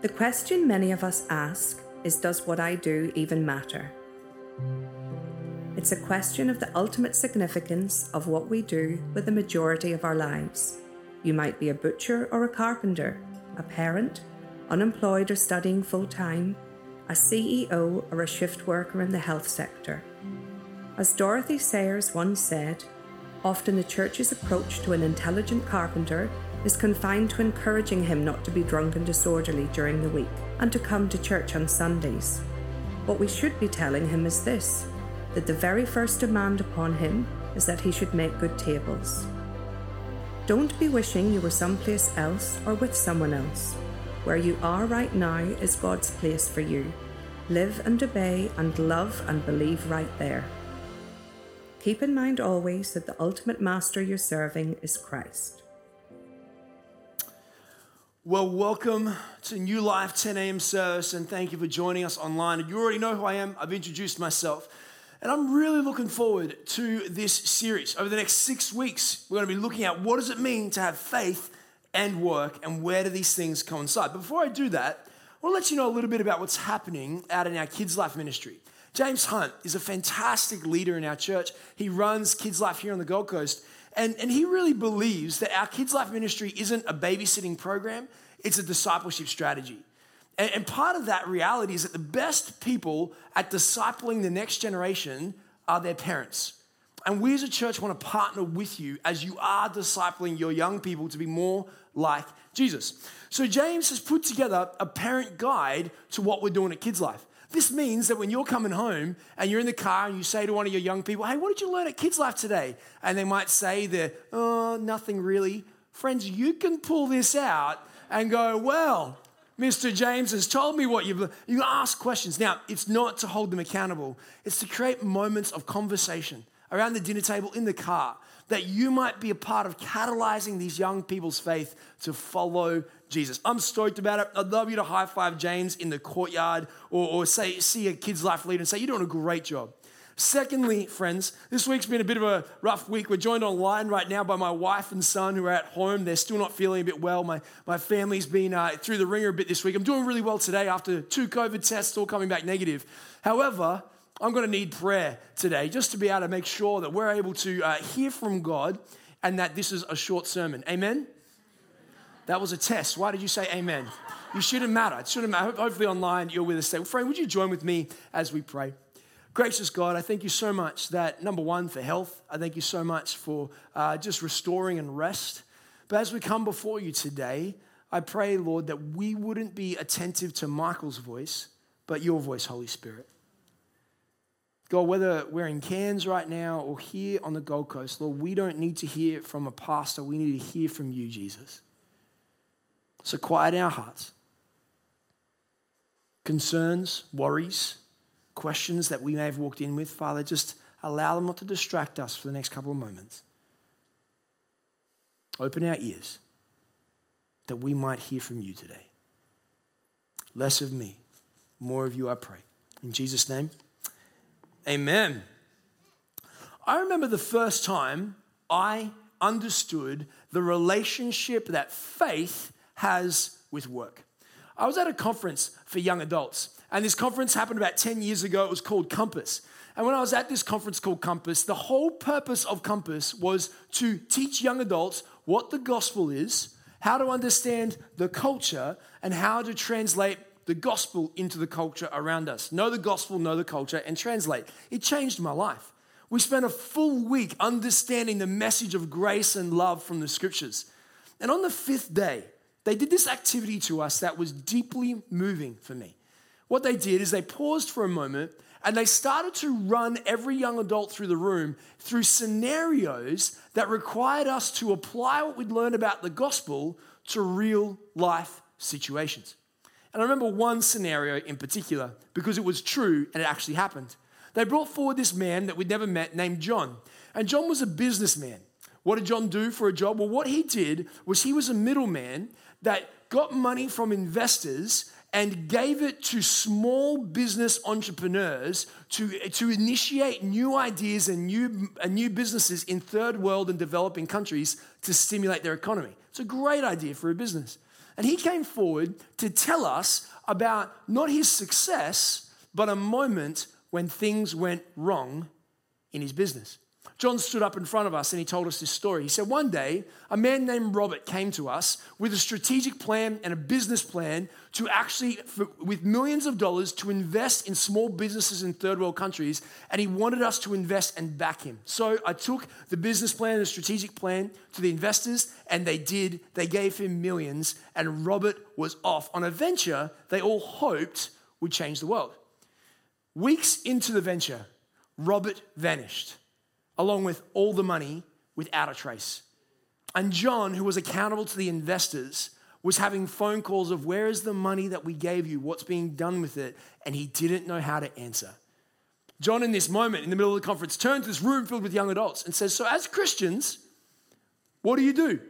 The question many of us ask is Does what I do even matter? It's a question of the ultimate significance of what we do with the majority of our lives. You might be a butcher or a carpenter, a parent, unemployed or studying full time, a CEO or a shift worker in the health sector. As Dorothy Sayers once said, often the church's approach to an intelligent carpenter is confined to encouraging him not to be drunk and disorderly during the week and to come to church on Sundays. What we should be telling him is this that the very first demand upon him is that he should make good tables. Don't be wishing you were someplace else or with someone else. Where you are right now is God's place for you. Live and obey and love and believe right there. Keep in mind always that the ultimate master you're serving is Christ. Well, welcome to New Life 10 a.m. service, and thank you for joining us online. You already know who I am, I've introduced myself. And I'm really looking forward to this series. Over the next six weeks, we're going to be looking at what does it mean to have faith and work, and where do these things coincide. But before I do that, I want to let you know a little bit about what's happening out in our Kids Life ministry. James Hunt is a fantastic leader in our church. He runs Kids Life here on the Gold Coast. And, and he really believes that our Kids Life ministry isn't a babysitting program, it's a discipleship strategy. And, and part of that reality is that the best people at discipling the next generation are their parents. And we as a church want to partner with you as you are discipling your young people to be more like Jesus. So James has put together a parent guide to what we're doing at Kids Life. This means that when you're coming home and you're in the car and you say to one of your young people, Hey, what did you learn at Kids Life today? And they might say that, Oh, uh, nothing really. Friends, you can pull this out and go, Well, Mr. James has told me what you've. You ask questions. Now, it's not to hold them accountable, it's to create moments of conversation around the dinner table in the car that you might be a part of catalyzing these young people's faith to follow Jesus. I'm stoked about it. I'd love you to high five James in the courtyard or, or say, see a kid's life leader and say, You're doing a great job. Secondly, friends, this week's been a bit of a rough week. We're joined online right now by my wife and son who are at home. They're still not feeling a bit well. My, my family's been uh, through the wringer a bit this week. I'm doing really well today after two COVID tests, all coming back negative. However, I'm going to need prayer today just to be able to make sure that we're able to uh, hear from God and that this is a short sermon. Amen? That was a test. Why did you say amen? You shouldn't matter. It shouldn't matter. Hopefully, online, you're with us today. Friend, would you join with me as we pray? Gracious God, I thank you so much that, number one, for health. I thank you so much for uh, just restoring and rest. But as we come before you today, I pray, Lord, that we wouldn't be attentive to Michael's voice, but your voice, Holy Spirit. God, whether we're in Cairns right now or here on the Gold Coast, Lord, we don't need to hear from a pastor. We need to hear from you, Jesus. So quiet our hearts. Concerns, worries, questions that we may have walked in with, Father, just allow them not to distract us for the next couple of moments. Open our ears that we might hear from you today. Less of me, more of you, I pray. In Jesus' name. Amen. I remember the first time I understood the relationship that faith has with work. I was at a conference for young adults, and this conference happened about 10 years ago. It was called Compass. And when I was at this conference called Compass, the whole purpose of Compass was to teach young adults what the gospel is, how to understand the culture, and how to translate the gospel into the culture around us. Know the gospel, know the culture, and translate. It changed my life. We spent a full week understanding the message of grace and love from the scriptures. And on the fifth day, they did this activity to us that was deeply moving for me. What they did is they paused for a moment and they started to run every young adult through the room through scenarios that required us to apply what we'd learned about the gospel to real life situations. And I remember one scenario in particular because it was true and it actually happened. They brought forward this man that we'd never met named John. And John was a businessman. What did John do for a job? Well, what he did was he was a middleman that got money from investors and gave it to small business entrepreneurs to, to initiate new ideas and new, and new businesses in third world and developing countries to stimulate their economy. It's a great idea for a business. And he came forward to tell us about not his success, but a moment when things went wrong in his business. John stood up in front of us and he told us this story. He said, One day, a man named Robert came to us with a strategic plan and a business plan to actually, for, with millions of dollars, to invest in small businesses in third world countries. And he wanted us to invest and back him. So I took the business plan and the strategic plan to the investors, and they did. They gave him millions, and Robert was off on a venture they all hoped would change the world. Weeks into the venture, Robert vanished along with all the money without a trace. And John, who was accountable to the investors, was having phone calls of where is the money that we gave you? What's being done with it? And he didn't know how to answer. John, in this moment, in the middle of the conference, turns to this room filled with young adults and says, So, as Christians, what do you do?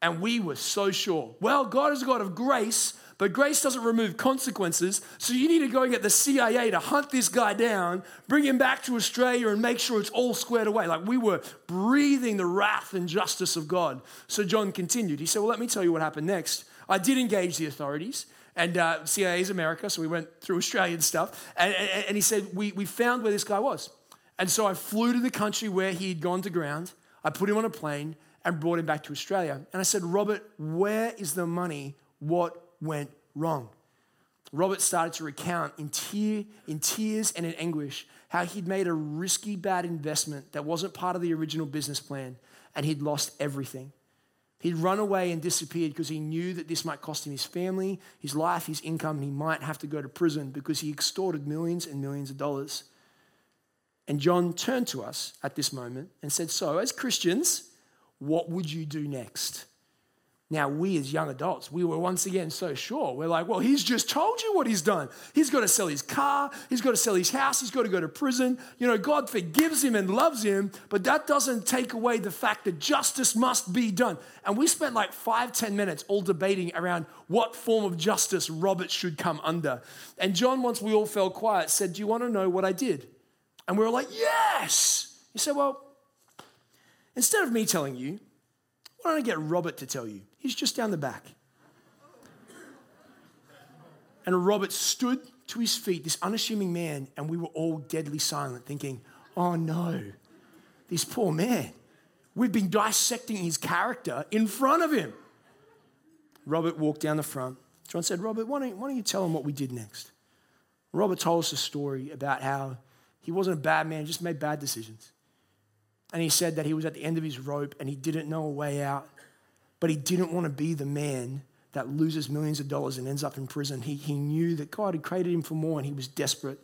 And we were so sure. Well, God is a God of grace, but grace doesn't remove consequences. So you need to go and get the CIA to hunt this guy down, bring him back to Australia, and make sure it's all squared away. Like we were breathing the wrath and justice of God. So John continued. He said, Well, let me tell you what happened next. I did engage the authorities. And uh, CIA is America, so we went through Australian stuff. And, and, and he said, we, we found where this guy was. And so I flew to the country where he had gone to ground. I put him on a plane and brought him back to Australia. And I said, Robert, where is the money? What went wrong. Robert started to recount in, tear, in tears and in anguish how he'd made a risky, bad investment that wasn't part of the original business plan and he'd lost everything. He'd run away and disappeared because he knew that this might cost him his family, his life, his income, and he might have to go to prison because he extorted millions and millions of dollars. And John turned to us at this moment and said, So, as Christians, what would you do next? Now, we as young adults, we were once again so sure. We're like, well, he's just told you what he's done. He's got to sell his car, he's got to sell his house, he's got to go to prison. You know, God forgives him and loves him, but that doesn't take away the fact that justice must be done. And we spent like five, ten minutes all debating around what form of justice Robert should come under. And John, once we all fell quiet, said, Do you want to know what I did? And we were like, Yes. He said, Well, instead of me telling you, why don't I get Robert to tell you? He's just down the back. And Robert stood to his feet, this unassuming man, and we were all deadly silent, thinking, oh no, this poor man. We've been dissecting his character in front of him. Robert walked down the front. John said, Robert, why don't, why don't you tell him what we did next? Robert told us a story about how he wasn't a bad man, just made bad decisions. And he said that he was at the end of his rope and he didn't know a way out but he didn't want to be the man that loses millions of dollars and ends up in prison. He, he knew that God had created him for more and he was desperate.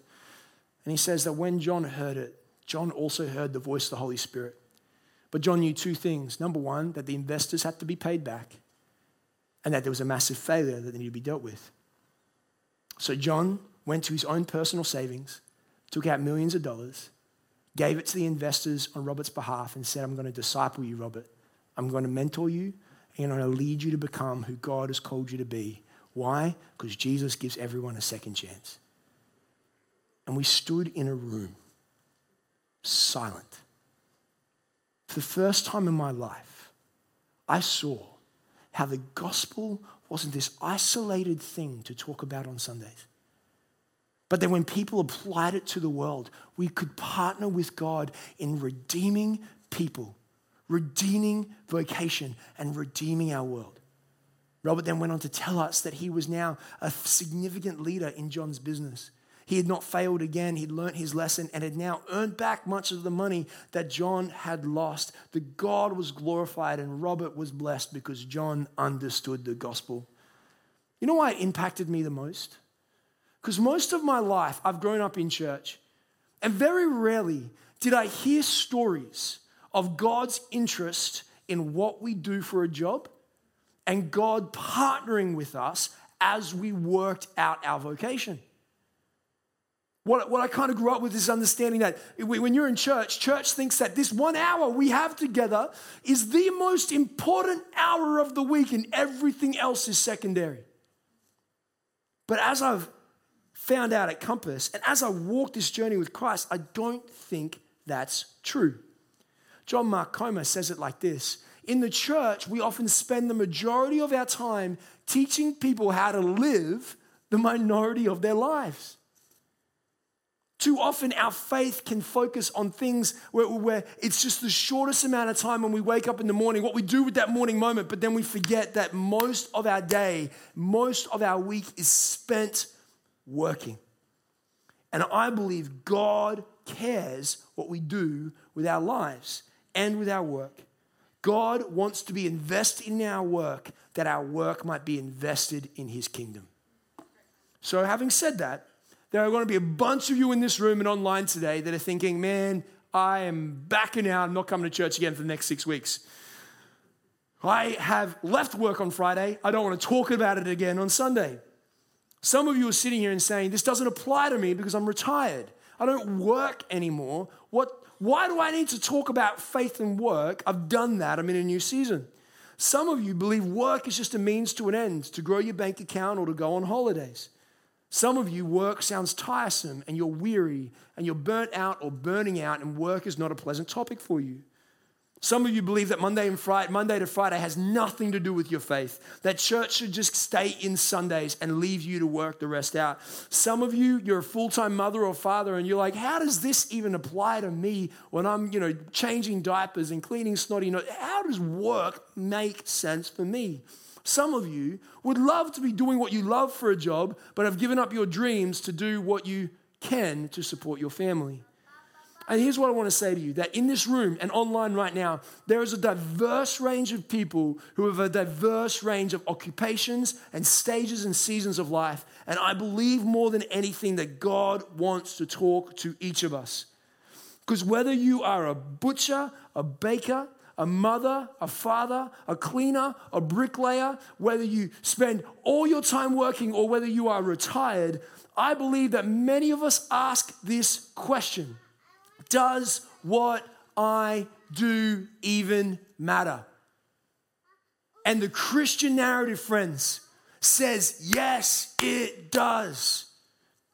And he says that when John heard it, John also heard the voice of the Holy Spirit. But John knew two things. Number one, that the investors had to be paid back, and that there was a massive failure that needed to be dealt with. So John went to his own personal savings, took out millions of dollars, gave it to the investors on Robert's behalf, and said, I'm going to disciple you, Robert. I'm going to mentor you and I'm going to lead you to become who God has called you to be. Why? Because Jesus gives everyone a second chance. And we stood in a room, silent. For the first time in my life, I saw how the gospel wasn't this isolated thing to talk about on Sundays. But that when people applied it to the world, we could partner with God in redeeming people redeeming vocation and redeeming our world. Robert then went on to tell us that he was now a significant leader in John's business. He had not failed again. He'd learnt his lesson and had now earned back much of the money that John had lost. The God was glorified and Robert was blessed because John understood the gospel. You know why it impacted me the most? Because most of my life I've grown up in church, and very rarely did I hear stories of God's interest in what we do for a job and God partnering with us as we worked out our vocation. What, what I kind of grew up with is understanding that when you're in church, church thinks that this one hour we have together is the most important hour of the week and everything else is secondary. But as I've found out at Compass and as I walk this journey with Christ, I don't think that's true. John Mark Comer says it like this in the church, we often spend the majority of our time teaching people how to live the minority of their lives. Too often, our faith can focus on things where, where, it's just the shortest amount of time when we wake up in the morning, what we do with that morning moment, but then we forget that most of our day, most of our week is spent working. And I believe God cares what we do with our lives and with our work. God wants to be invested in our work that our work might be invested in His kingdom. So, having said that, there are going to be a bunch of you in this room and online today that are thinking, man, I am backing out. I'm not coming to church again for the next six weeks. I have left work on Friday. I don't want to talk about it again on Sunday. Some of you are sitting here and saying, This doesn't apply to me because I'm retired. I don't work anymore. What, why do I need to talk about faith and work? I've done that. I'm in a new season. Some of you believe work is just a means to an end to grow your bank account or to go on holidays. Some of you, work sounds tiresome and you're weary and you're burnt out or burning out, and work is not a pleasant topic for you. Some of you believe that Monday and Friday, Monday to Friday has nothing to do with your faith. That church should just stay in Sundays and leave you to work the rest out. Some of you, you're a full-time mother or father, and you're like, how does this even apply to me when I'm, you know, changing diapers and cleaning snotty nose? How does work make sense for me? Some of you would love to be doing what you love for a job, but have given up your dreams to do what you can to support your family. And here's what I want to say to you that in this room and online right now, there is a diverse range of people who have a diverse range of occupations and stages and seasons of life. And I believe more than anything that God wants to talk to each of us. Because whether you are a butcher, a baker, a mother, a father, a cleaner, a bricklayer, whether you spend all your time working or whether you are retired, I believe that many of us ask this question Does what I do even matter? And the Christian narrative, friends, says yes, it does.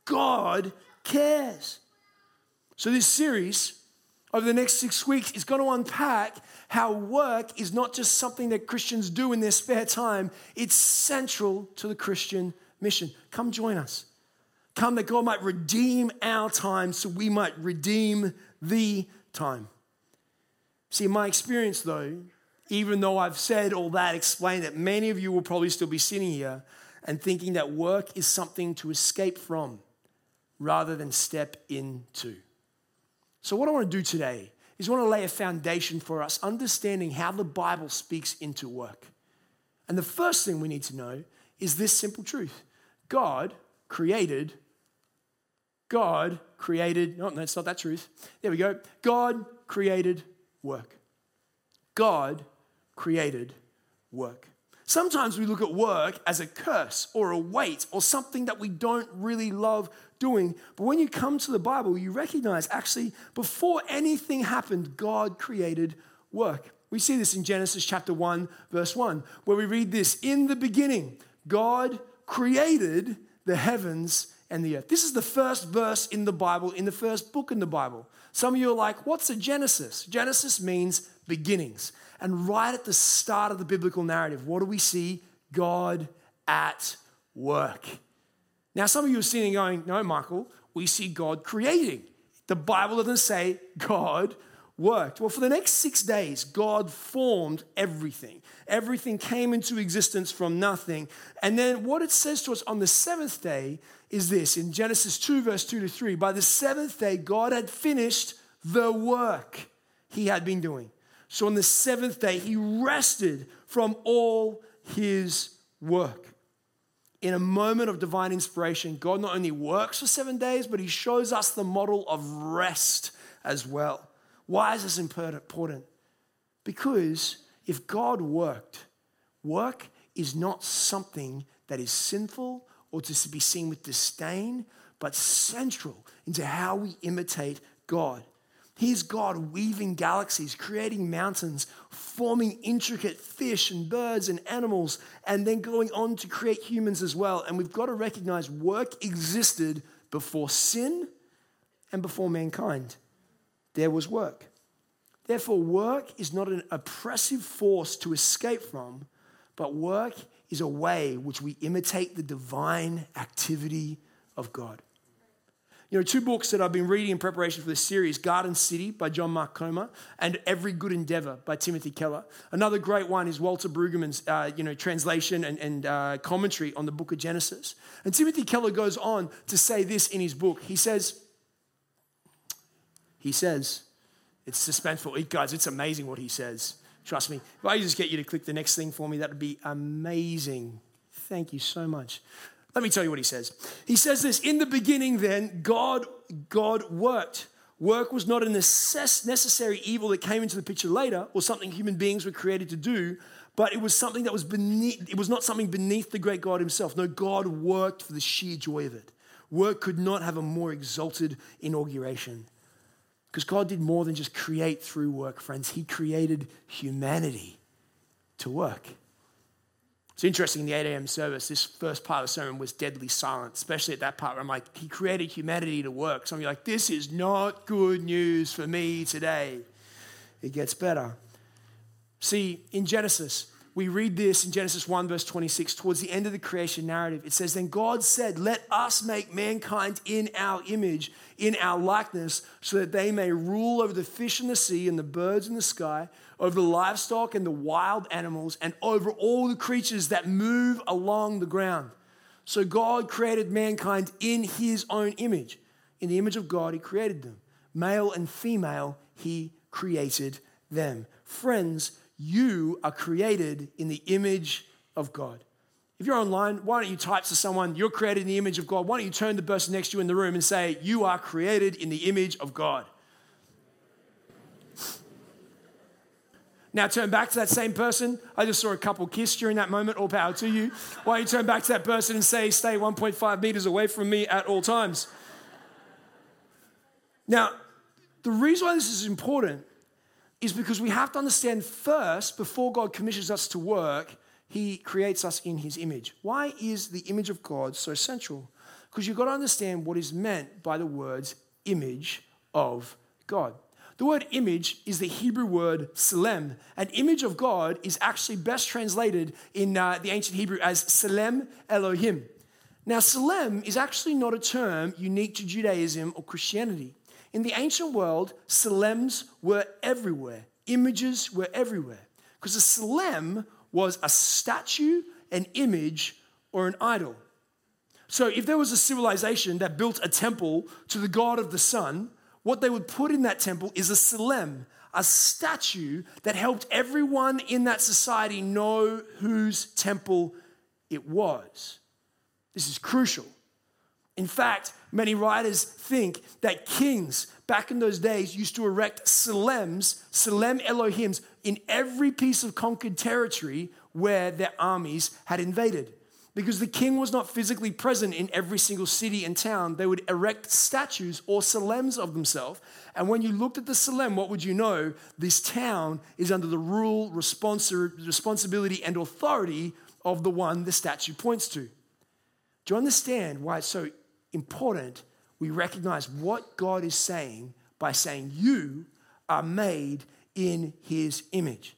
God cares. So, this series over the next six weeks is going to unpack how work is not just something that Christians do in their spare time, it's central to the Christian mission. Come join us. Come that God might redeem our time so we might redeem the time. See, my experience, though, even though I've said all that, explained that many of you will probably still be sitting here and thinking that work is something to escape from rather than step into. So, what I want to do today is I want to lay a foundation for us understanding how the Bible speaks into work. And the first thing we need to know is this simple truth God created, God created, oh, no, that's not that truth. There we go. God created work. God created work. Sometimes we look at work as a curse or a weight or something that we don't really love doing. But when you come to the Bible, you recognize actually, before anything happened, God created work. We see this in Genesis chapter 1, verse 1, where we read this In the beginning, God created the heavens and the earth. This is the first verse in the Bible, in the first book in the Bible. Some of you are like, What's a Genesis? Genesis means beginnings. And right at the start of the biblical narrative, what do we see? God at work. Now, some of you are sitting going, No, Michael, we see God creating. The Bible doesn't say God worked. Well, for the next six days, God formed everything. Everything came into existence from nothing. And then what it says to us on the seventh day is this in Genesis 2, verse 2 to 3. By the seventh day, God had finished the work he had been doing. So on the seventh day, he rested from all his work. In a moment of divine inspiration, God not only works for seven days, but he shows us the model of rest as well. Why is this important? Because if God worked, work is not something that is sinful or to be seen with disdain, but central into how we imitate God. Here's God weaving galaxies, creating mountains, forming intricate fish and birds and animals, and then going on to create humans as well. And we've got to recognize work existed before sin and before mankind. There was work. Therefore, work is not an oppressive force to escape from, but work is a way which we imitate the divine activity of God. You know, two books that I've been reading in preparation for this series Garden City by John Mark Comer and Every Good Endeavor by Timothy Keller. Another great one is Walter Brueggemann's uh, you know, translation and, and uh, commentary on the book of Genesis. And Timothy Keller goes on to say this in his book. He says, he says, it's suspenseful. Guys, it's amazing what he says. Trust me. If I just get you to click the next thing for me, that would be amazing. Thank you so much. Let me tell you what he says. He says this In the beginning, then, God, God worked. Work was not a necess- necessary evil that came into the picture later or something human beings were created to do, but it was something that was beneath, it was not something beneath the great God himself. No, God worked for the sheer joy of it. Work could not have a more exalted inauguration. Because God did more than just create through work, friends. He created humanity to work. It's interesting in the 8 a.m. service, this first part of the sermon was deadly silent, especially at that part where I'm like, He created humanity to work. So I'm like, this is not good news for me today. It gets better. See, in Genesis, we read this in Genesis 1, verse 26, towards the end of the creation narrative. It says, Then God said, Let us make mankind in our image, in our likeness, so that they may rule over the fish in the sea and the birds in the sky, over the livestock and the wild animals, and over all the creatures that move along the ground. So God created mankind in his own image. In the image of God, he created them. Male and female, he created them. Friends, you are created in the image of God. If you're online, why don't you type to someone, you're created in the image of God? Why don't you turn the person next to you in the room and say, You are created in the image of God? Now turn back to that same person. I just saw a couple kiss during that moment. All power to you. Why don't you turn back to that person and say, Stay 1.5 meters away from me at all times? Now, the reason why this is important is because we have to understand first, before God commissions us to work, He creates us in His image. Why is the image of God so central? Because you've got to understand what is meant by the words image of God. The word image is the Hebrew word selem. An image of God is actually best translated in uh, the ancient Hebrew as selem Elohim. Now, selem is actually not a term unique to Judaism or Christianity. In the ancient world, Selems were everywhere, images were everywhere. Because a Selem was a statue, an image, or an idol. So if there was a civilization that built a temple to the god of the sun, what they would put in that temple is a Selem, a statue that helped everyone in that society know whose temple it was. This is crucial. In fact, many writers think that kings back in those days used to erect Selems, Selem Elohims, in every piece of conquered territory where their armies had invaded. Because the king was not physically present in every single city and town, they would erect statues or Selems of themselves. And when you looked at the Selem, what would you know? This town is under the rule, responsi- responsibility, and authority of the one the statue points to. Do you understand why it's so important we recognize what God is saying by saying, You are made in his image.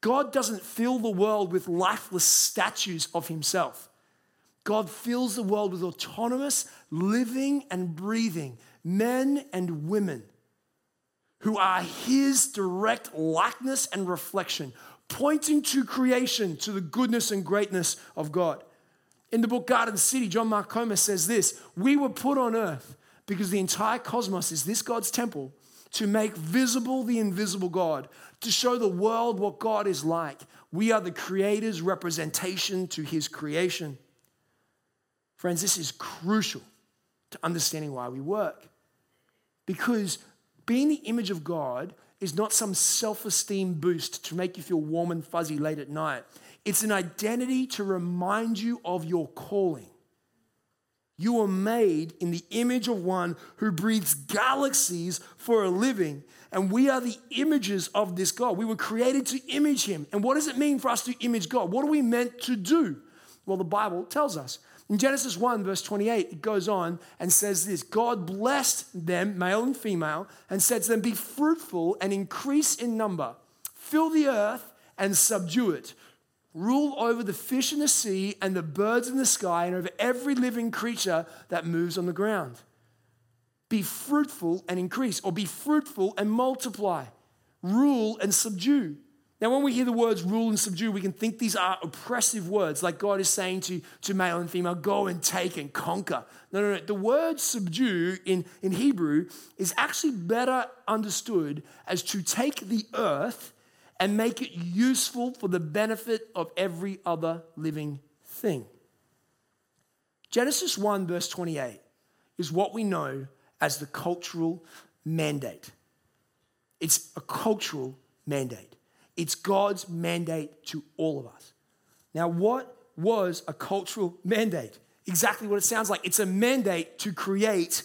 God doesn't fill the world with lifeless statues of himself. God fills the world with autonomous, living, and breathing men and women who are his direct likeness and reflection, pointing to creation, to the goodness and greatness of God. In the book Garden City, John Mark Comer says this We were put on earth because the entire cosmos is this God's temple to make visible the invisible God, to show the world what God is like. We are the Creator's representation to His creation. Friends, this is crucial to understanding why we work. Because being the image of God is not some self esteem boost to make you feel warm and fuzzy late at night. It's an identity to remind you of your calling. You were made in the image of one who breathes galaxies for a living. And we are the images of this God. We were created to image him. And what does it mean for us to image God? What are we meant to do? Well, the Bible tells us. In Genesis 1, verse 28, it goes on and says this God blessed them, male and female, and said to them, Be fruitful and increase in number, fill the earth and subdue it. Rule over the fish in the sea and the birds in the sky and over every living creature that moves on the ground. Be fruitful and increase, or be fruitful and multiply. Rule and subdue. Now, when we hear the words rule and subdue, we can think these are oppressive words, like God is saying to, to male and female, go and take and conquer. No, no, no. The word subdue in, in Hebrew is actually better understood as to take the earth and make it useful for the benefit of every other living thing. Genesis 1, verse 28, is what we know as the cultural mandate. It's a cultural mandate. It's God's mandate to all of us. Now, what was a cultural mandate? Exactly what it sounds like. It's a mandate to create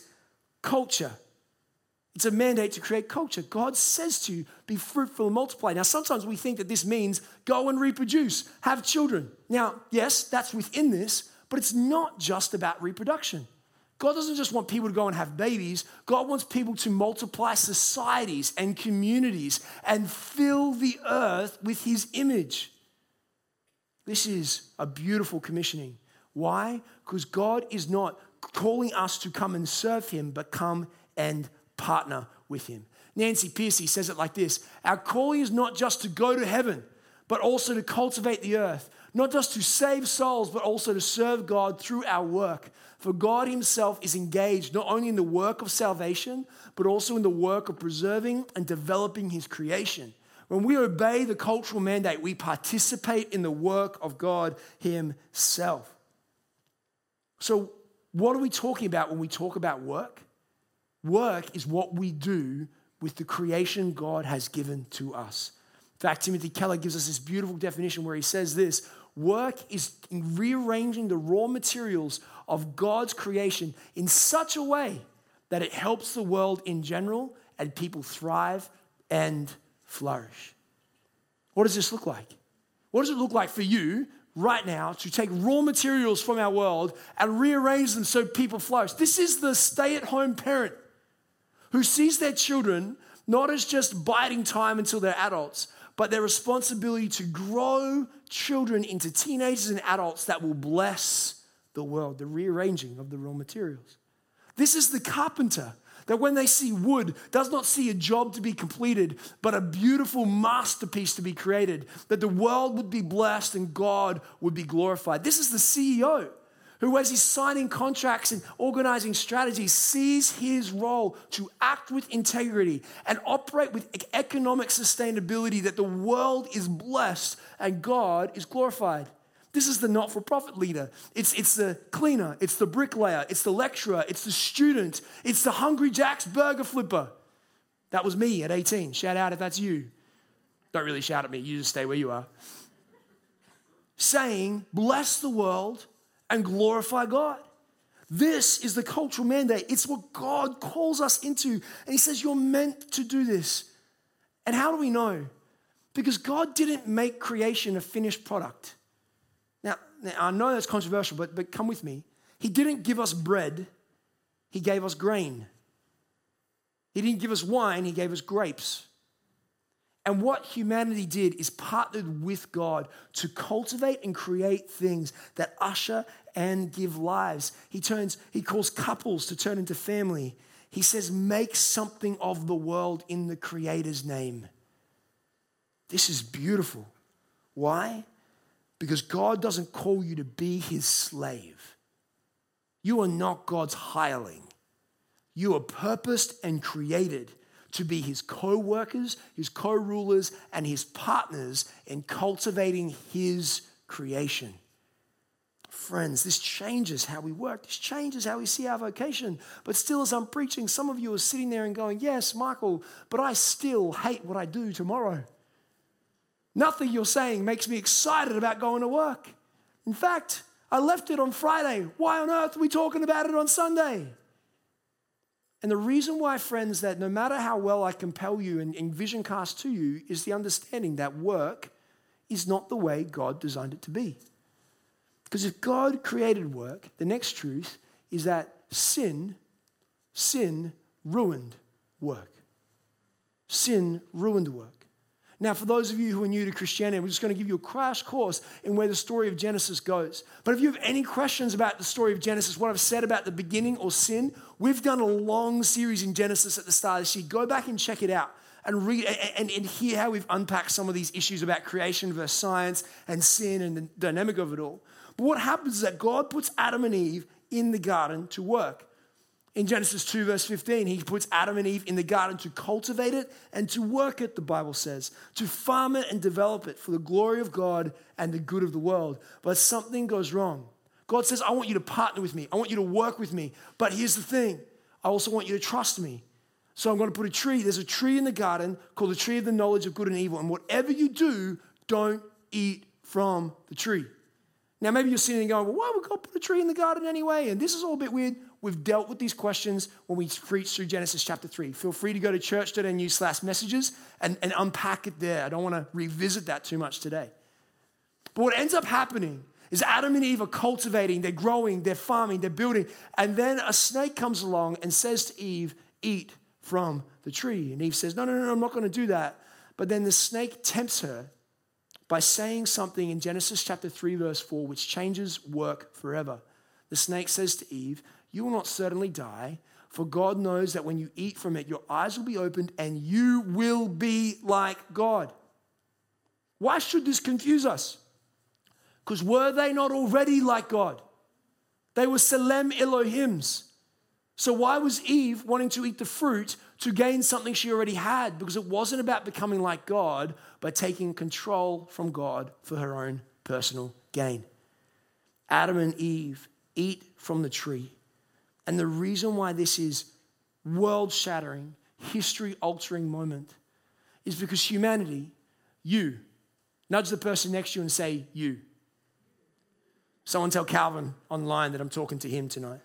culture. It's a mandate to create culture. God says to you, be fruitful and multiply. Now, sometimes we think that this means go and reproduce, have children. Now, yes, that's within this, but it's not just about reproduction. God doesn't just want people to go and have babies. God wants people to multiply societies and communities and fill the earth with his image. This is a beautiful commissioning. Why? Because God is not calling us to come and serve him, but come and partner with him. Nancy Pearcey says it like this Our calling is not just to go to heaven, but also to cultivate the earth, not just to save souls, but also to serve God through our work. For God Himself is engaged not only in the work of salvation, but also in the work of preserving and developing His creation. When we obey the cultural mandate, we participate in the work of God Himself. So, what are we talking about when we talk about work? Work is what we do with the creation God has given to us. In fact, Timothy Keller gives us this beautiful definition where he says this work is rearranging the raw materials of God's creation in such a way that it helps the world in general and people thrive and flourish. What does this look like? What does it look like for you right now to take raw materials from our world and rearrange them so people flourish? This is the stay at home parent who sees their children not as just biding time until they're adults, but their responsibility to grow children into teenagers and adults that will bless the world, the rearranging of the raw materials. This is the carpenter that when they see wood does not see a job to be completed but a beautiful masterpiece to be created that the world would be blessed and god would be glorified this is the ceo who as he's signing contracts and organizing strategies sees his role to act with integrity and operate with economic sustainability that the world is blessed and god is glorified this is the not for profit leader. It's, it's the cleaner, it's the bricklayer, it's the lecturer, it's the student, it's the Hungry Jack's burger flipper. That was me at 18. Shout out if that's you. Don't really shout at me, you just stay where you are. Saying, bless the world and glorify God. This is the cultural mandate. It's what God calls us into. And He says, You're meant to do this. And how do we know? Because God didn't make creation a finished product. Now, I know that's controversial, but, but come with me. He didn't give us bread, He gave us grain. He didn't give us wine, He gave us grapes. And what humanity did is partnered with God to cultivate and create things that usher and give lives. He turns, he calls couples to turn into family. He says, make something of the world in the Creator's name. This is beautiful. Why? Because God doesn't call you to be his slave. You are not God's hireling. You are purposed and created to be his co workers, his co rulers, and his partners in cultivating his creation. Friends, this changes how we work. This changes how we see our vocation. But still, as I'm preaching, some of you are sitting there and going, Yes, Michael, but I still hate what I do tomorrow. Nothing you're saying makes me excited about going to work. In fact, I left it on Friday. Why on earth are we talking about it on Sunday? And the reason why, friends, that no matter how well I compel you and, vision cast to you is the understanding that work is not the way God designed it to be. Because if God created work, the next truth is that sin, sin ruined work. Sin ruined work. Now, for those of you who are new to Christianity, we're just going to give you a crash course in where the story of Genesis goes. But if you have any questions about the story of Genesis, what I've said about the beginning or sin, we've done a long series in Genesis at the start of this year. Go back and check it out and read and, and hear how we've unpacked some of these issues about creation versus science and sin and the dynamic of it all. But what happens is that God puts Adam and Eve in the garden to work. In Genesis 2, verse 15, he puts Adam and Eve in the garden to cultivate it and to work it, the Bible says, to farm it and develop it for the glory of God and the good of the world. But something goes wrong. God says, I want you to partner with me, I want you to work with me. But here's the thing I also want you to trust me. So I'm going to put a tree. There's a tree in the garden called the tree of the knowledge of good and evil. And whatever you do, don't eat from the tree. Now, maybe you're sitting and going, well, why would God put a tree in the garden anyway? And this is all a bit weird. We've dealt with these questions when we preach through Genesis chapter 3. Feel free to go to church.nu slash messages and, and unpack it there. I don't want to revisit that too much today. But what ends up happening is Adam and Eve are cultivating, they're growing, they're farming, they're building. And then a snake comes along and says to Eve, Eat from the tree. And Eve says, No, no, no, I'm not going to do that. But then the snake tempts her by saying something in Genesis chapter 3, verse 4, which changes work forever. The snake says to Eve, You will not certainly die, for God knows that when you eat from it, your eyes will be opened and you will be like God. Why should this confuse us? Because were they not already like God? They were Selem Elohims. So, why was Eve wanting to eat the fruit to gain something she already had? Because it wasn't about becoming like God, but taking control from God for her own personal gain. Adam and Eve eat from the tree. And the reason why this is world shattering, history altering moment is because humanity, you, nudge the person next to you and say, You. Someone tell Calvin online that I'm talking to him tonight.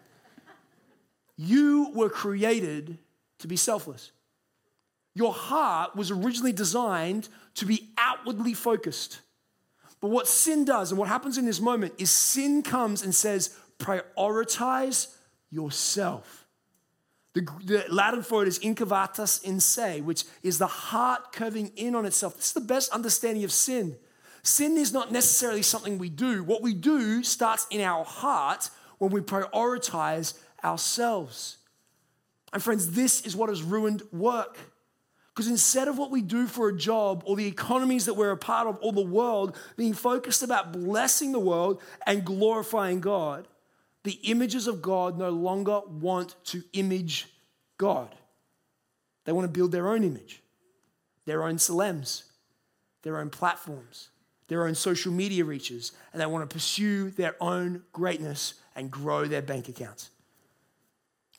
You were created to be selfless. Your heart was originally designed to be outwardly focused. But what sin does and what happens in this moment is sin comes and says, prioritize yourself. The, the Latin for it is incurvatus in se, which is the heart curving in on itself. This is the best understanding of sin. Sin is not necessarily something we do. What we do starts in our heart when we prioritize ourselves. And friends, this is what has ruined work. Because instead of what we do for a job or the economies that we're a part of or the world being focused about blessing the world and glorifying God, the images of God no longer want to image God. They want to build their own image, their own selems, their own platforms, their own social media reaches, and they want to pursue their own greatness and grow their bank accounts.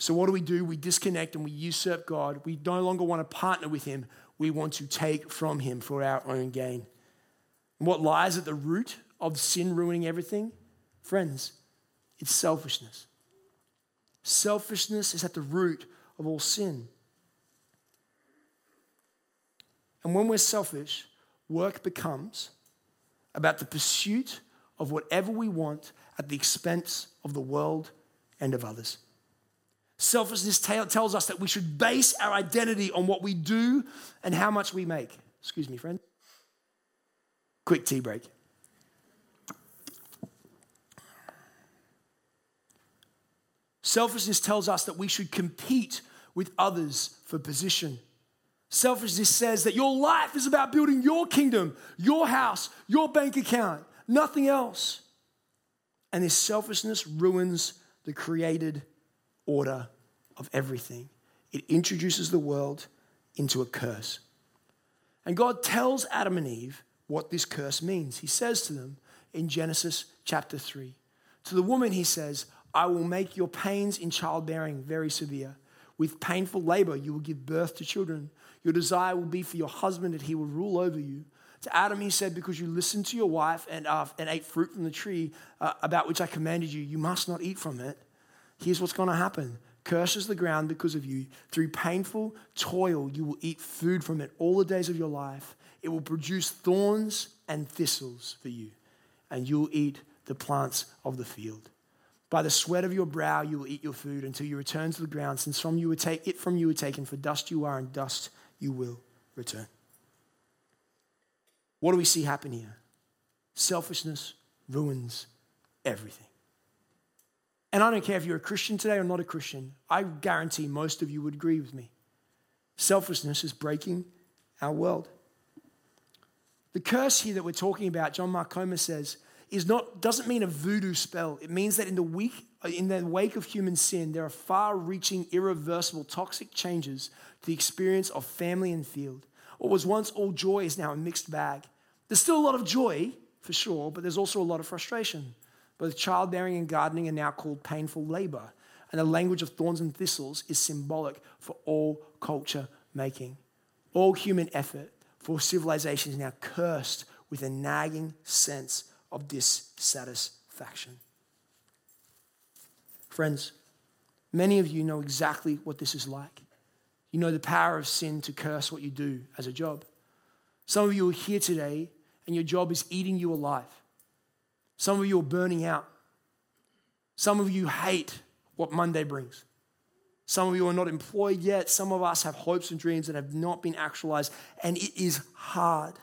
So, what do we do? We disconnect and we usurp God. We no longer want to partner with Him. We want to take from Him for our own gain. And what lies at the root of sin ruining everything? Friends, it's selfishness. Selfishness is at the root of all sin. And when we're selfish, work becomes about the pursuit of whatever we want at the expense of the world and of others. Selfishness tells us that we should base our identity on what we do and how much we make. Excuse me, friend. Quick tea break. Selfishness tells us that we should compete with others for position. Selfishness says that your life is about building your kingdom, your house, your bank account, nothing else. And this selfishness ruins the created order of everything. It introduces the world into a curse. And God tells Adam and Eve what this curse means. He says to them in Genesis chapter 3 To the woman, he says, I will make your pains in childbearing very severe. With painful labor, you will give birth to children. Your desire will be for your husband, and he will rule over you. To Adam, he said, Because you listened to your wife and, uh, and ate fruit from the tree uh, about which I commanded you, you must not eat from it here's what's going to happen curses the ground because of you. Through painful toil, you will eat food from it all the days of your life. It will produce thorns and thistles for you, and you'll eat the plants of the field. By the sweat of your brow you will eat your food until you return to the ground, since from you were ta- it from you were taken, for dust you are, and dust you will return. What do we see happen here? Selfishness ruins everything. And I don't care if you're a Christian today or not a Christian, I guarantee most of you would agree with me. Selfishness is breaking our world. The curse here that we're talking about, John Mark Comer says, is not, doesn't mean a voodoo spell. It means that in the, week, in the wake of human sin, there are far reaching, irreversible, toxic changes to the experience of family and field. What was once all joy is now a mixed bag. There's still a lot of joy, for sure, but there's also a lot of frustration. Both childbearing and gardening are now called painful labor, and the language of thorns and thistles is symbolic for all culture making. All human effort for civilization is now cursed with a nagging sense of dissatisfaction. Friends, many of you know exactly what this is like. You know the power of sin to curse what you do as a job. Some of you are here today and your job is eating you alive. Some of you are burning out. Some of you hate what Monday brings. Some of you are not employed yet. Some of us have hopes and dreams that have not been actualized, and it is hard.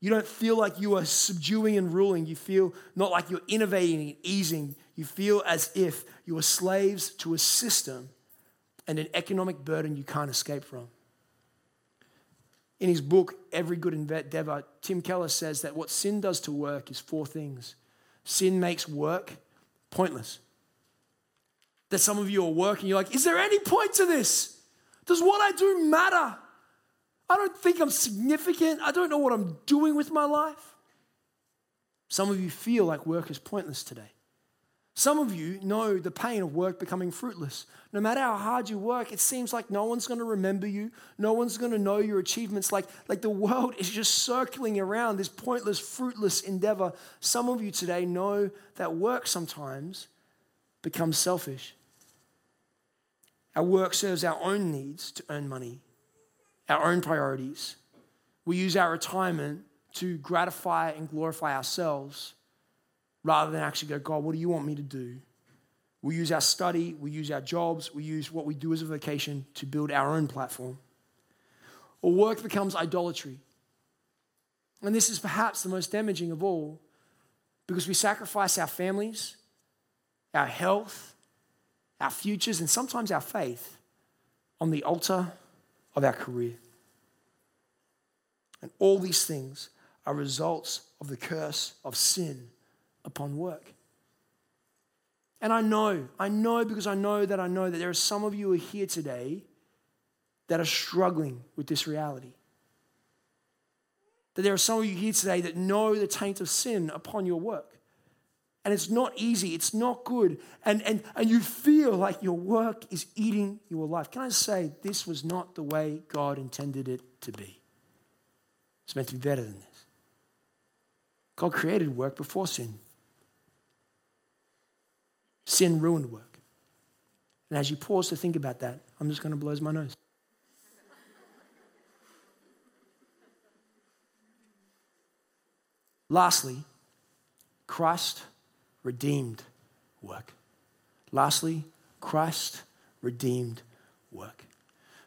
You don't feel like you are subduing and ruling. You feel not like you're innovating and easing. You feel as if you are slaves to a system and an economic burden you can't escape from. In his book, Every Good Endeavor, Tim Keller says that what sin does to work is four things sin makes work pointless. That some of you are working, you're like, is there any point to this? Does what I do matter? I don't think I'm significant. I don't know what I'm doing with my life. Some of you feel like work is pointless today. Some of you know the pain of work becoming fruitless. No matter how hard you work, it seems like no one's going to remember you. No one's going to know your achievements. Like, like the world is just circling around this pointless, fruitless endeavor. Some of you today know that work sometimes becomes selfish. Our work serves our own needs to earn money our own priorities. We use our retirement to gratify and glorify ourselves rather than actually go, God, what do you want me to do? We use our study, we use our jobs, we use what we do as a vocation to build our own platform. Or work becomes idolatry. And this is perhaps the most damaging of all because we sacrifice our families, our health, our futures, and sometimes our faith on the altar of our career. And all these things are results of the curse of sin upon work. And I know, I know because I know that I know that there are some of you who are here today that are struggling with this reality. That there are some of you here today that know the taint of sin upon your work. And it's not easy, it's not good. And, and, and you feel like your work is eating your life. Can I say, this was not the way God intended it to be? It's meant to be better than this. God created work before sin. Sin ruined work. And as you pause to think about that, I'm just going to blow my nose. Lastly, Christ redeemed work. Lastly, Christ redeemed work.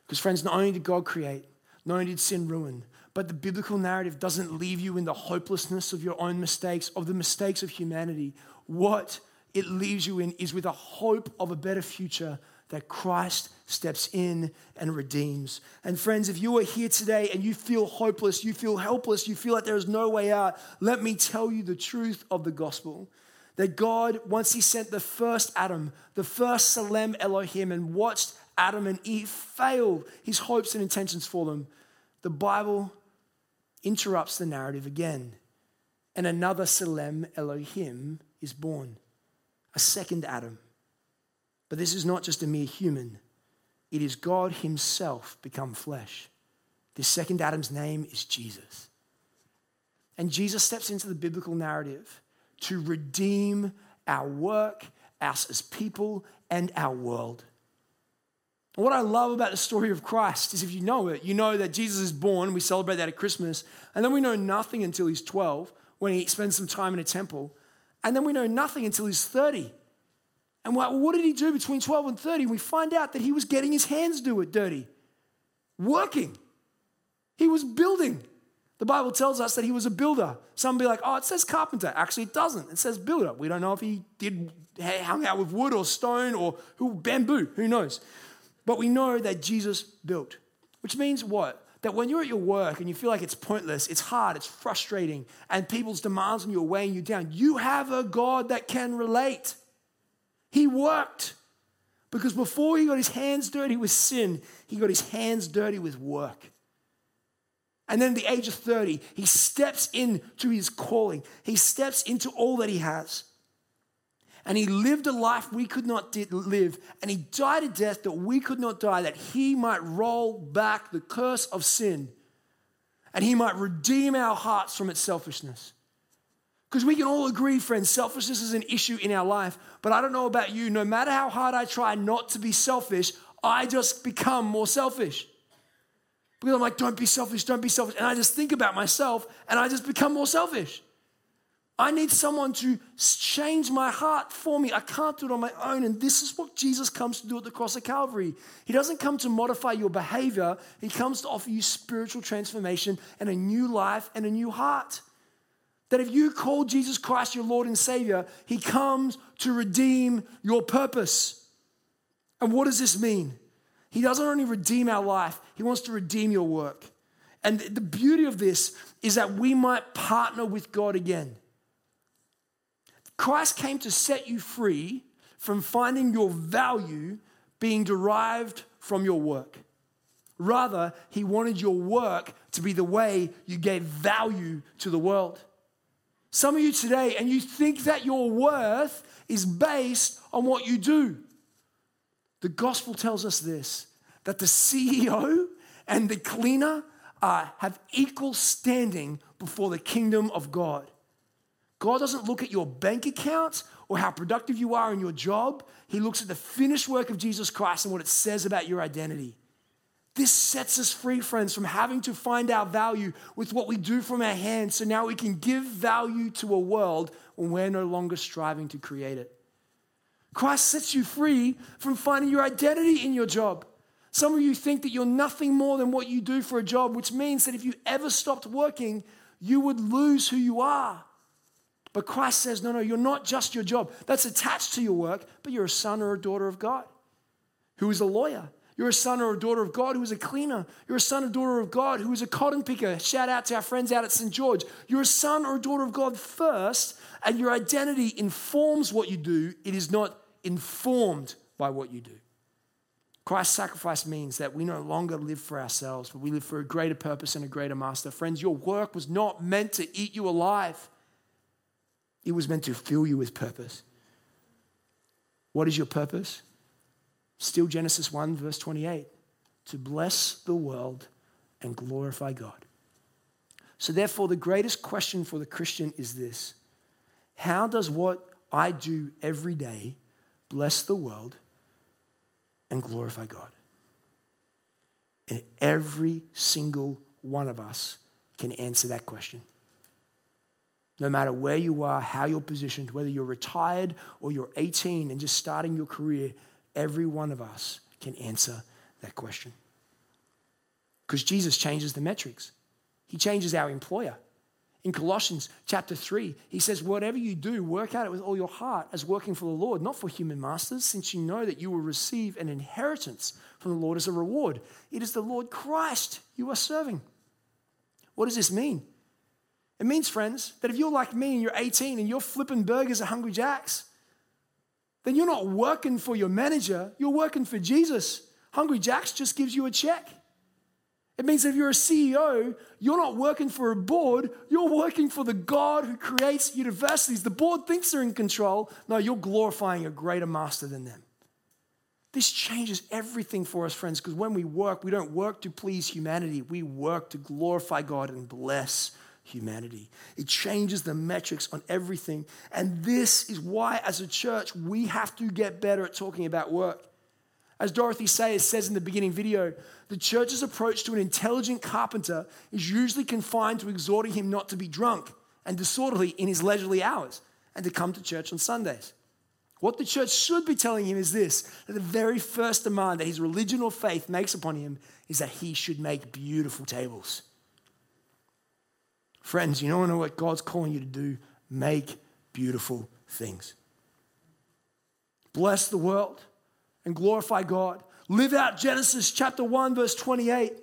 Because, friends, not only did God create, not only did sin ruin, but the biblical narrative doesn't leave you in the hopelessness of your own mistakes, of the mistakes of humanity. What it leaves you in is with a hope of a better future that Christ steps in and redeems. And friends, if you are here today and you feel hopeless, you feel helpless, you feel like there is no way out, let me tell you the truth of the gospel. That God, once He sent the first Adam, the first Tselem Elohim, and watched Adam and Eve fail His hopes and intentions for them, the Bible interrupts the narrative again. And another Tselem Elohim is born, a second Adam. But this is not just a mere human, it is God Himself become flesh. This second Adam's name is Jesus. And Jesus steps into the biblical narrative to redeem our work, us as people, and our world. What I love about the story of Christ is if you know it, you know that Jesus is born, we celebrate that at Christmas, and then we know nothing until he's 12 when he spends some time in a temple. And then we know nothing until he's 30. And what, what did he do between 12 and 30? We find out that he was getting his hands do it dirty, working. He was building. The Bible tells us that he was a builder. Some be like, oh, it says carpenter. Actually, it doesn't. It says builder. We don't know if he did hung out with wood or stone or who, bamboo. Who knows? But we know that Jesus built, which means what? That when you're at your work and you feel like it's pointless, it's hard, it's frustrating, and people's demands on you are weighing you down, you have a God that can relate. He worked. Because before he got his hands dirty with sin, he got his hands dirty with work. And then at the age of 30, he steps into his calling. He steps into all that he has. And he lived a life we could not live. And he died a death that we could not die, that he might roll back the curse of sin and he might redeem our hearts from its selfishness. Because we can all agree, friends, selfishness is an issue in our life. But I don't know about you, no matter how hard I try not to be selfish, I just become more selfish. Because I'm like, don't be selfish, don't be selfish. And I just think about myself and I just become more selfish. I need someone to change my heart for me. I can't do it on my own. And this is what Jesus comes to do at the cross of Calvary. He doesn't come to modify your behavior, He comes to offer you spiritual transformation and a new life and a new heart. That if you call Jesus Christ your Lord and Savior, He comes to redeem your purpose. And what does this mean? He doesn't only redeem our life, He wants to redeem your work. And the beauty of this is that we might partner with God again. Christ came to set you free from finding your value being derived from your work. Rather, he wanted your work to be the way you gave value to the world. Some of you today, and you think that your worth is based on what you do. The gospel tells us this that the CEO and the cleaner uh, have equal standing before the kingdom of God. God doesn't look at your bank account or how productive you are in your job. He looks at the finished work of Jesus Christ and what it says about your identity. This sets us free, friends, from having to find our value with what we do from our hands. So now we can give value to a world when we're no longer striving to create it. Christ sets you free from finding your identity in your job. Some of you think that you're nothing more than what you do for a job, which means that if you ever stopped working, you would lose who you are. But Christ says, no, no, you're not just your job. That's attached to your work, but you're a son or a daughter of God who is a lawyer. You're a son or a daughter of God who is a cleaner. You're a son or daughter of God who is a cotton picker. Shout out to our friends out at St. George. You're a son or a daughter of God first, and your identity informs what you do. It is not informed by what you do. Christ's sacrifice means that we no longer live for ourselves, but we live for a greater purpose and a greater master. Friends, your work was not meant to eat you alive. It was meant to fill you with purpose. What is your purpose? Still Genesis 1, verse 28 to bless the world and glorify God. So, therefore, the greatest question for the Christian is this How does what I do every day bless the world and glorify God? And every single one of us can answer that question no matter where you are, how you're positioned, whether you're retired or you're 18 and just starting your career, every one of us can answer that question. Because Jesus changes the metrics, He changes our employer. In Colossians chapter 3, he says, Whatever you do, work at it with all your heart as working for the Lord, not for human masters, since you know that you will receive an inheritance from the Lord as a reward. It is the Lord Christ you are serving. What does this mean? It means, friends, that if you're like me and you're 18 and you're flipping burgers at Hungry Jack's, then you're not working for your manager, you're working for Jesus. Hungry Jack's just gives you a check. It means if you're a CEO, you're not working for a board, you're working for the God who creates universities. The board thinks they're in control. No, you're glorifying a greater master than them. This changes everything for us, friends, because when we work, we don't work to please humanity, we work to glorify God and bless humanity. It changes the metrics on everything. And this is why, as a church, we have to get better at talking about work. As Dorothy Sayers says in the beginning video, the church's approach to an intelligent carpenter is usually confined to exhorting him not to be drunk and disorderly in his leisurely hours. and to come to church on Sundays. What the church should be telling him is this that the very first demand that his religion or faith makes upon him is that he should make beautiful tables. Friends, you know what God's calling you to do? Make beautiful things. Bless the world and glorify God. Live out Genesis chapter 1, verse 28.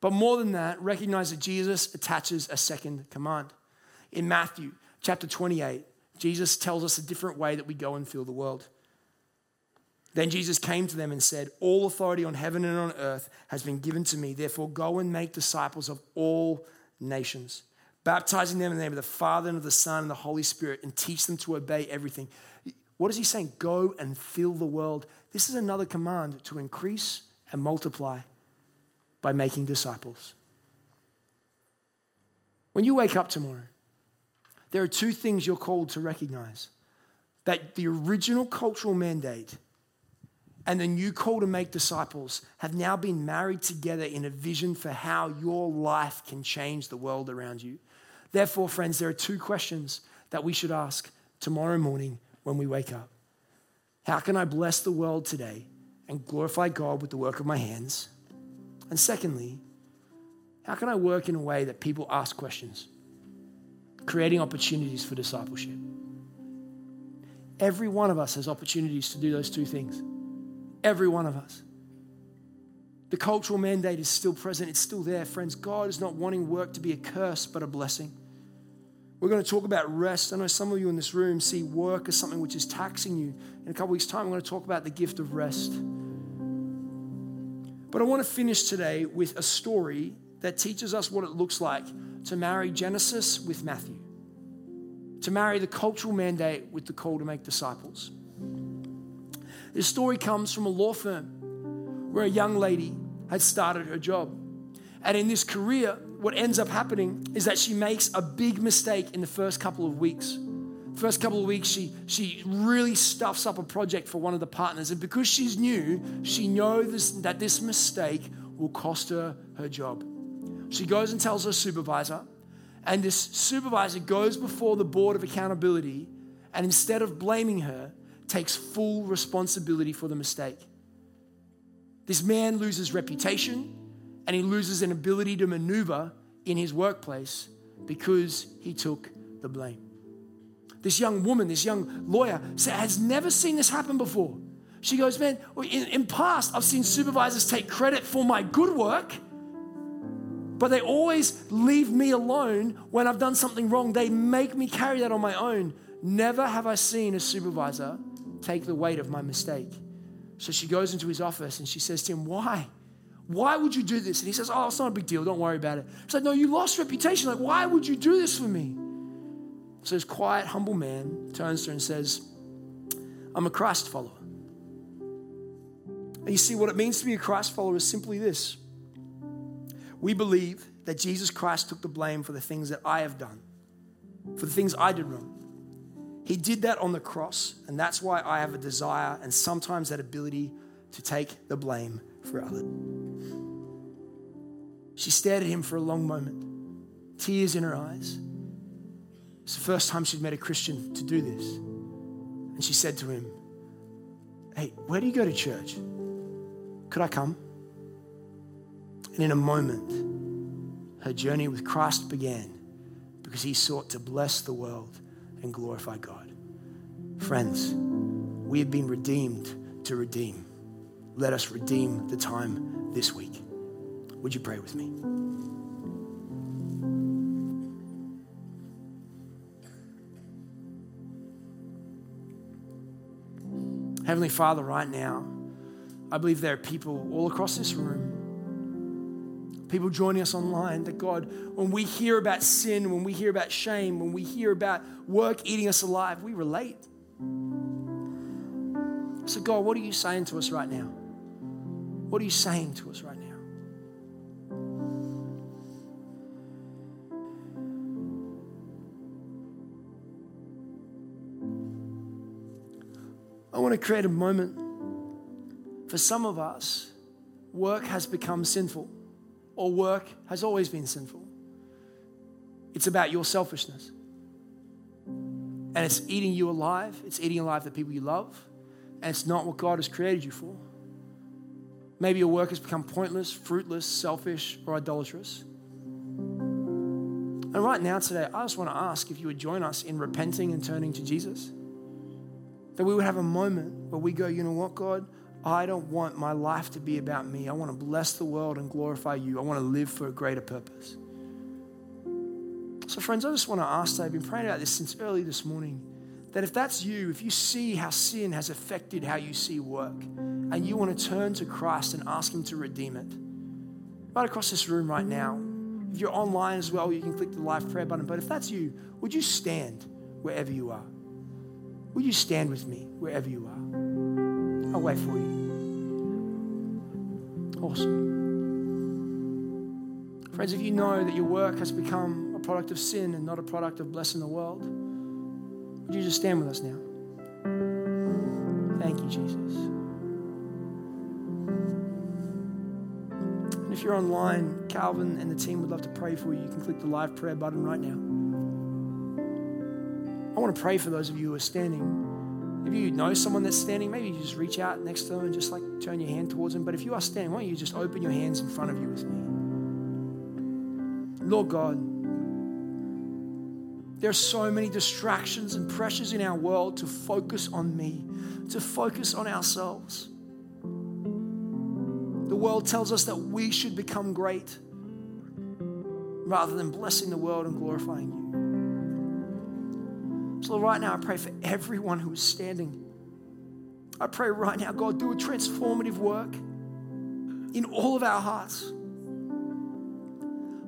But more than that, recognize that Jesus attaches a second command. In Matthew chapter 28, Jesus tells us a different way that we go and fill the world. Then Jesus came to them and said, All authority on heaven and on earth has been given to me. Therefore, go and make disciples of all nations, baptizing them in the name of the Father and of the Son and the Holy Spirit, and teach them to obey everything. What is he saying? Go and fill the world. This is another command to increase and multiply by making disciples. When you wake up tomorrow, there are two things you're called to recognize that the original cultural mandate and the new call to make disciples have now been married together in a vision for how your life can change the world around you. Therefore, friends, there are two questions that we should ask tomorrow morning when we wake up. How can I bless the world today and glorify God with the work of my hands? And secondly, how can I work in a way that people ask questions, creating opportunities for discipleship? Every one of us has opportunities to do those two things. Every one of us. The cultural mandate is still present, it's still there. Friends, God is not wanting work to be a curse, but a blessing. We're going to talk about rest. I know some of you in this room see work as something which is taxing you. In a couple weeks' time, we're going to talk about the gift of rest. But I want to finish today with a story that teaches us what it looks like to marry Genesis with Matthew, to marry the cultural mandate with the call to make disciples. This story comes from a law firm where a young lady had started her job. And in this career, what ends up happening is that she makes a big mistake in the first couple of weeks. First couple of weeks, she, she really stuffs up a project for one of the partners. And because she's new, she knows that this mistake will cost her her job. She goes and tells her supervisor, and this supervisor goes before the board of accountability and instead of blaming her, takes full responsibility for the mistake. This man loses reputation and he loses an ability to maneuver in his workplace because he took the blame. This young woman, this young lawyer, has never seen this happen before. She goes, Man, in, in past, I've seen supervisors take credit for my good work, but they always leave me alone when I've done something wrong. They make me carry that on my own. Never have I seen a supervisor take the weight of my mistake. So she goes into his office and she says to him, Why? Why would you do this? And he says, Oh, it's not a big deal. Don't worry about it. She's like, No, you lost reputation. Like, why would you do this for me? So this quiet, humble man turns to her and says, I'm a Christ follower. And you see, what it means to be a Christ follower is simply this we believe that Jesus Christ took the blame for the things that I have done, for the things I did wrong. He did that on the cross, and that's why I have a desire and sometimes that ability to take the blame for others. She stared at him for a long moment, tears in her eyes. It's the first time she'd met a Christian to do this. And she said to him, Hey, where do you go to church? Could I come? And in a moment, her journey with Christ began because he sought to bless the world and glorify God. Friends, we have been redeemed to redeem. Let us redeem the time this week. Would you pray with me? Heavenly Father, right now, I believe there are people all across this room, people joining us online, that God, when we hear about sin, when we hear about shame, when we hear about work eating us alive, we relate. So, God, what are you saying to us right now? What are you saying to us right now? I want to create a moment. For some of us, work has become sinful, or work has always been sinful. It's about your selfishness. and it's eating you alive, it's eating alive the people you love, and it's not what God has created you for. Maybe your work has become pointless, fruitless, selfish, or idolatrous. And right now, today, I just want to ask if you would join us in repenting and turning to Jesus. That we would have a moment where we go, you know what, God? I don't want my life to be about me. I want to bless the world and glorify you. I want to live for a greater purpose. So, friends, I just want to ask today, I've been praying about this since early this morning, that if that's you, if you see how sin has affected how you see work, and you want to turn to Christ and ask Him to redeem it, right across this room right now, if you're online as well, you can click the live prayer button. But if that's you, would you stand wherever you are? Would you stand with me wherever you are? I'll wait for you. Awesome. Friends, if you know that your work has become a product of sin and not a product of blessing the world, would you just stand with us now? Thank you, Jesus. And if you're online, Calvin and the team would love to pray for you. You can click the live prayer button right now. I want to pray for those of you who are standing. If you know someone that's standing, maybe you just reach out next to them and just like turn your hand towards them. But if you are standing, why don't you just open your hands in front of you with me? Lord God, there are so many distractions and pressures in our world to focus on me, to focus on ourselves. The world tells us that we should become great rather than blessing the world and glorifying you. So, right now, I pray for everyone who is standing. I pray right now, God, do a transformative work in all of our hearts.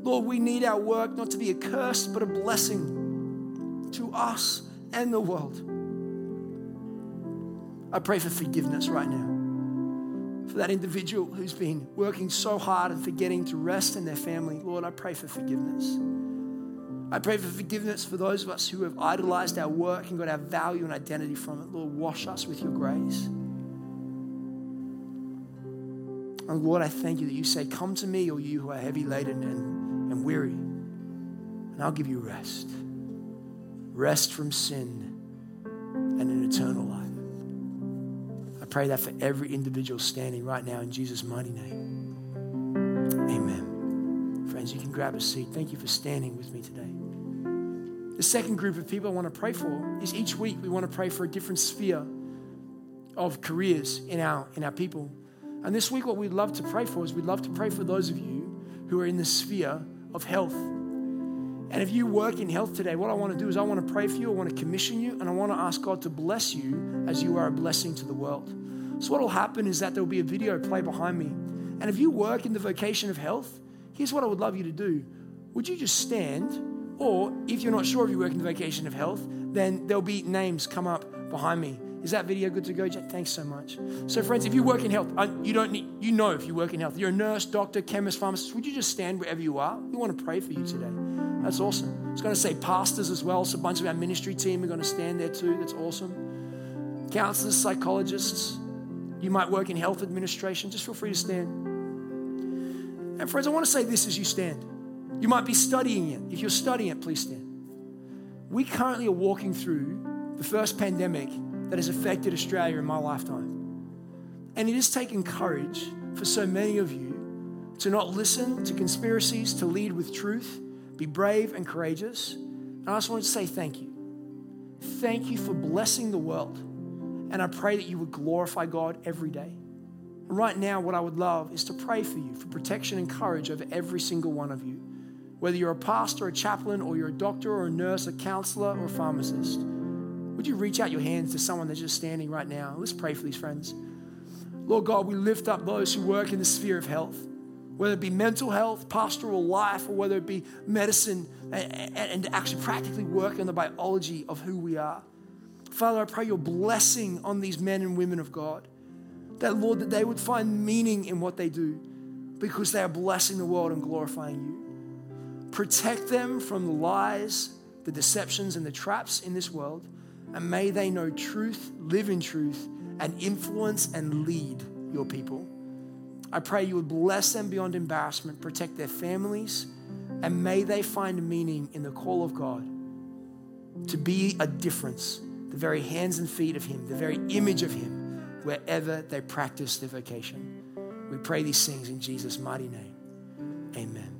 Lord, we need our work not to be a curse, but a blessing to us and the world. I pray for forgiveness right now. For that individual who's been working so hard and forgetting to rest in their family, Lord, I pray for forgiveness. I pray for forgiveness for those of us who have idolized our work and got our value and identity from it. Lord, wash us with your grace. And Lord, I thank you that you say, Come to me, all you who are heavy laden and, and weary, and I'll give you rest. Rest from sin and an eternal life. I pray that for every individual standing right now in Jesus' mighty name. Amen. Friends, you can grab a seat. Thank you for standing with me today. The second group of people I want to pray for is each week we want to pray for a different sphere of careers in our, in our people. And this week, what we'd love to pray for is we'd love to pray for those of you who are in the sphere of health. And if you work in health today, what I want to do is I want to pray for you, I want to commission you, and I want to ask God to bless you as you are a blessing to the world. So, what will happen is that there will be a video play behind me. And if you work in the vocation of health, here's what I would love you to do. Would you just stand? Or if you're not sure if you work in the vocation of health, then there'll be names come up behind me. Is that video good to go, Jack? Thanks so much. So, friends, if you work in health, uh, you don't need, you know if you work in health. You're a nurse, doctor, chemist, pharmacist. Would you just stand wherever you are? We want to pray for you today. That's awesome. It's going to say pastors as well. So, a bunch of our ministry team are going to stand there too. That's awesome. Counselors, psychologists. You might work in health administration. Just feel free to stand. And, friends, I want to say this as you stand. You might be studying it. If you're studying it, please stand. We currently are walking through the first pandemic that has affected Australia in my lifetime. And it has taken courage for so many of you to not listen to conspiracies, to lead with truth, be brave and courageous. And I just wanted to say thank you. Thank you for blessing the world. And I pray that you would glorify God every day. And right now, what I would love is to pray for you for protection and courage over every single one of you. Whether you're a pastor, a chaplain, or you're a doctor, or a nurse, a counselor, or a pharmacist, would you reach out your hands to someone that's just standing right now? Let's pray for these friends. Lord God, we lift up those who work in the sphere of health, whether it be mental health, pastoral life, or whether it be medicine, and, actually practically work on the biology of who we are. Father, I pray your blessing on these men and women of God. That, Lord, that they would find meaning in what they do because they are blessing the world and glorifying you. Protect them from the lies, the deceptions, and the traps in this world. And may they know truth, live in truth, and influence and lead your people. I pray you would bless them beyond embarrassment, protect their families, and may they find meaning in the call of God. to be a difference, the very hands and feet of Him, the very image of Him, wherever they practice their vocation. We pray these things in Jesus' mighty name. Amen.